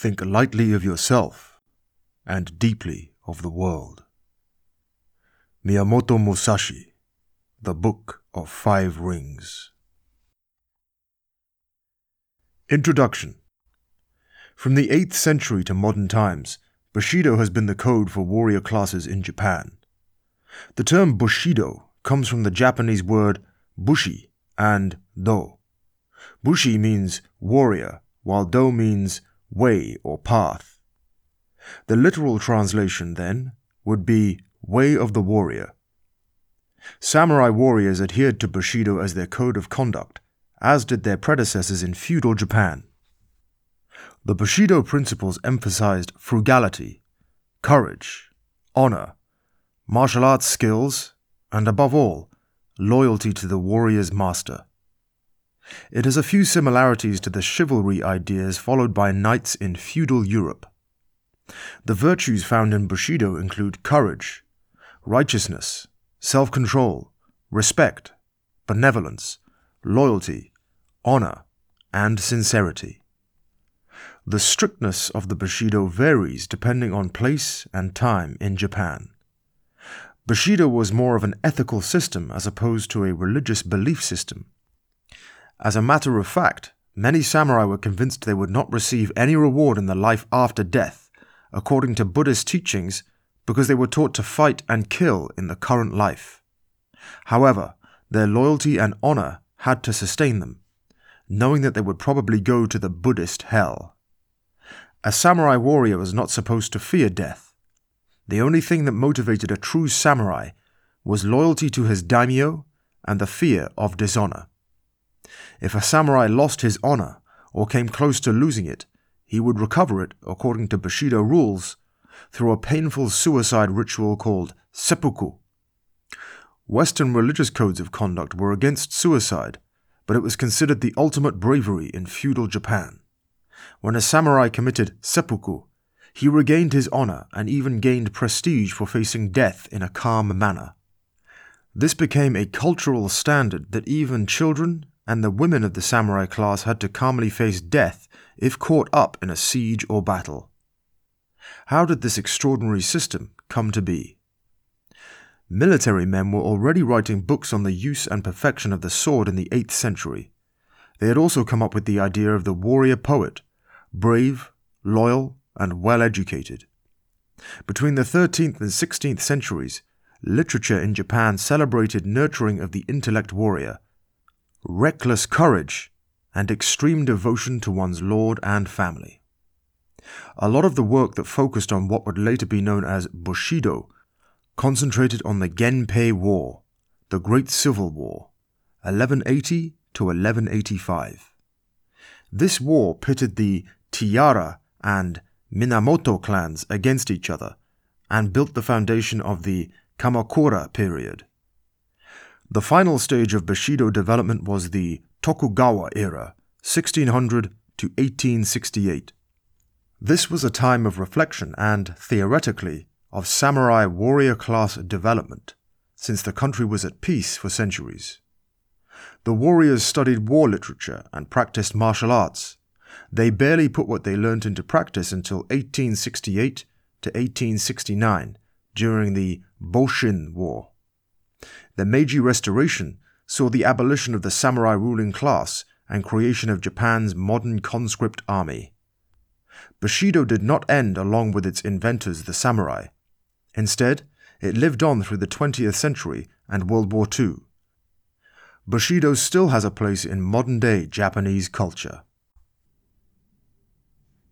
Think lightly of yourself and deeply of the world. Miyamoto Musashi, The Book of Five Rings. Introduction From the 8th century to modern times, Bushido has been the code for warrior classes in Japan. The term Bushido comes from the Japanese word bushi and do. Bushi means warrior, while do means way or path. The literal translation, then, would be way of the warrior. Samurai warriors adhered to Bushido as their code of conduct, as did their predecessors in feudal Japan. The Bushido principles emphasized frugality, courage, honor, martial arts skills, and above all, loyalty to the warrior's master. It has a few similarities to the chivalry ideas followed by knights in feudal Europe. The virtues found in Bushido include courage, righteousness, self control, respect, benevolence, loyalty, honor, and sincerity. The strictness of the Bushido varies depending on place and time in Japan. Bushido was more of an ethical system as opposed to a religious belief system. As a matter of fact, many samurai were convinced they would not receive any reward in the life after death, according to Buddhist teachings, because they were taught to fight and kill in the current life. However, their loyalty and honor had to sustain them, knowing that they would probably go to the Buddhist hell. A samurai warrior was not supposed to fear death. The only thing that motivated a true samurai was loyalty to his daimyo and the fear of dishonor. If a samurai lost his honor or came close to losing it, he would recover it, according to Bushido rules, through a painful suicide ritual called seppuku. Western religious codes of conduct were against suicide, but it was considered the ultimate bravery in feudal Japan. When a samurai committed seppuku, he regained his honor and even gained prestige for facing death in a calm manner. This became a cultural standard that even children and the women of the samurai class had to calmly face death if caught up in a siege or battle. How did this extraordinary system come to be? Military men were already writing books on the use and perfection of the sword in the 8th century. They had also come up with the idea of the warrior poet, brave, loyal, and well educated. Between the 13th and 16th centuries, literature in Japan celebrated nurturing of the intellect warrior reckless courage, and extreme devotion to one's lord and family. A lot of the work that focused on what would later be known as Bushido concentrated on the Genpei War, the Great Civil War, 1180 to 1185. This war pitted the Taira and Minamoto clans against each other and built the foundation of the Kamakura period. The final stage of Bushido development was the Tokugawa era, 1600 to 1868. This was a time of reflection and, theoretically, of samurai warrior class development, since the country was at peace for centuries. The warriors studied war literature and practiced martial arts. They barely put what they learnt into practice until 1868 to 1869 during the Boshin War. The Meiji Restoration saw the abolition of the samurai ruling class and creation of Japan's modern conscript army. Bushido did not end along with its inventors, the samurai. Instead, it lived on through the 20th century and World War II. Bushido still has a place in modern day Japanese culture.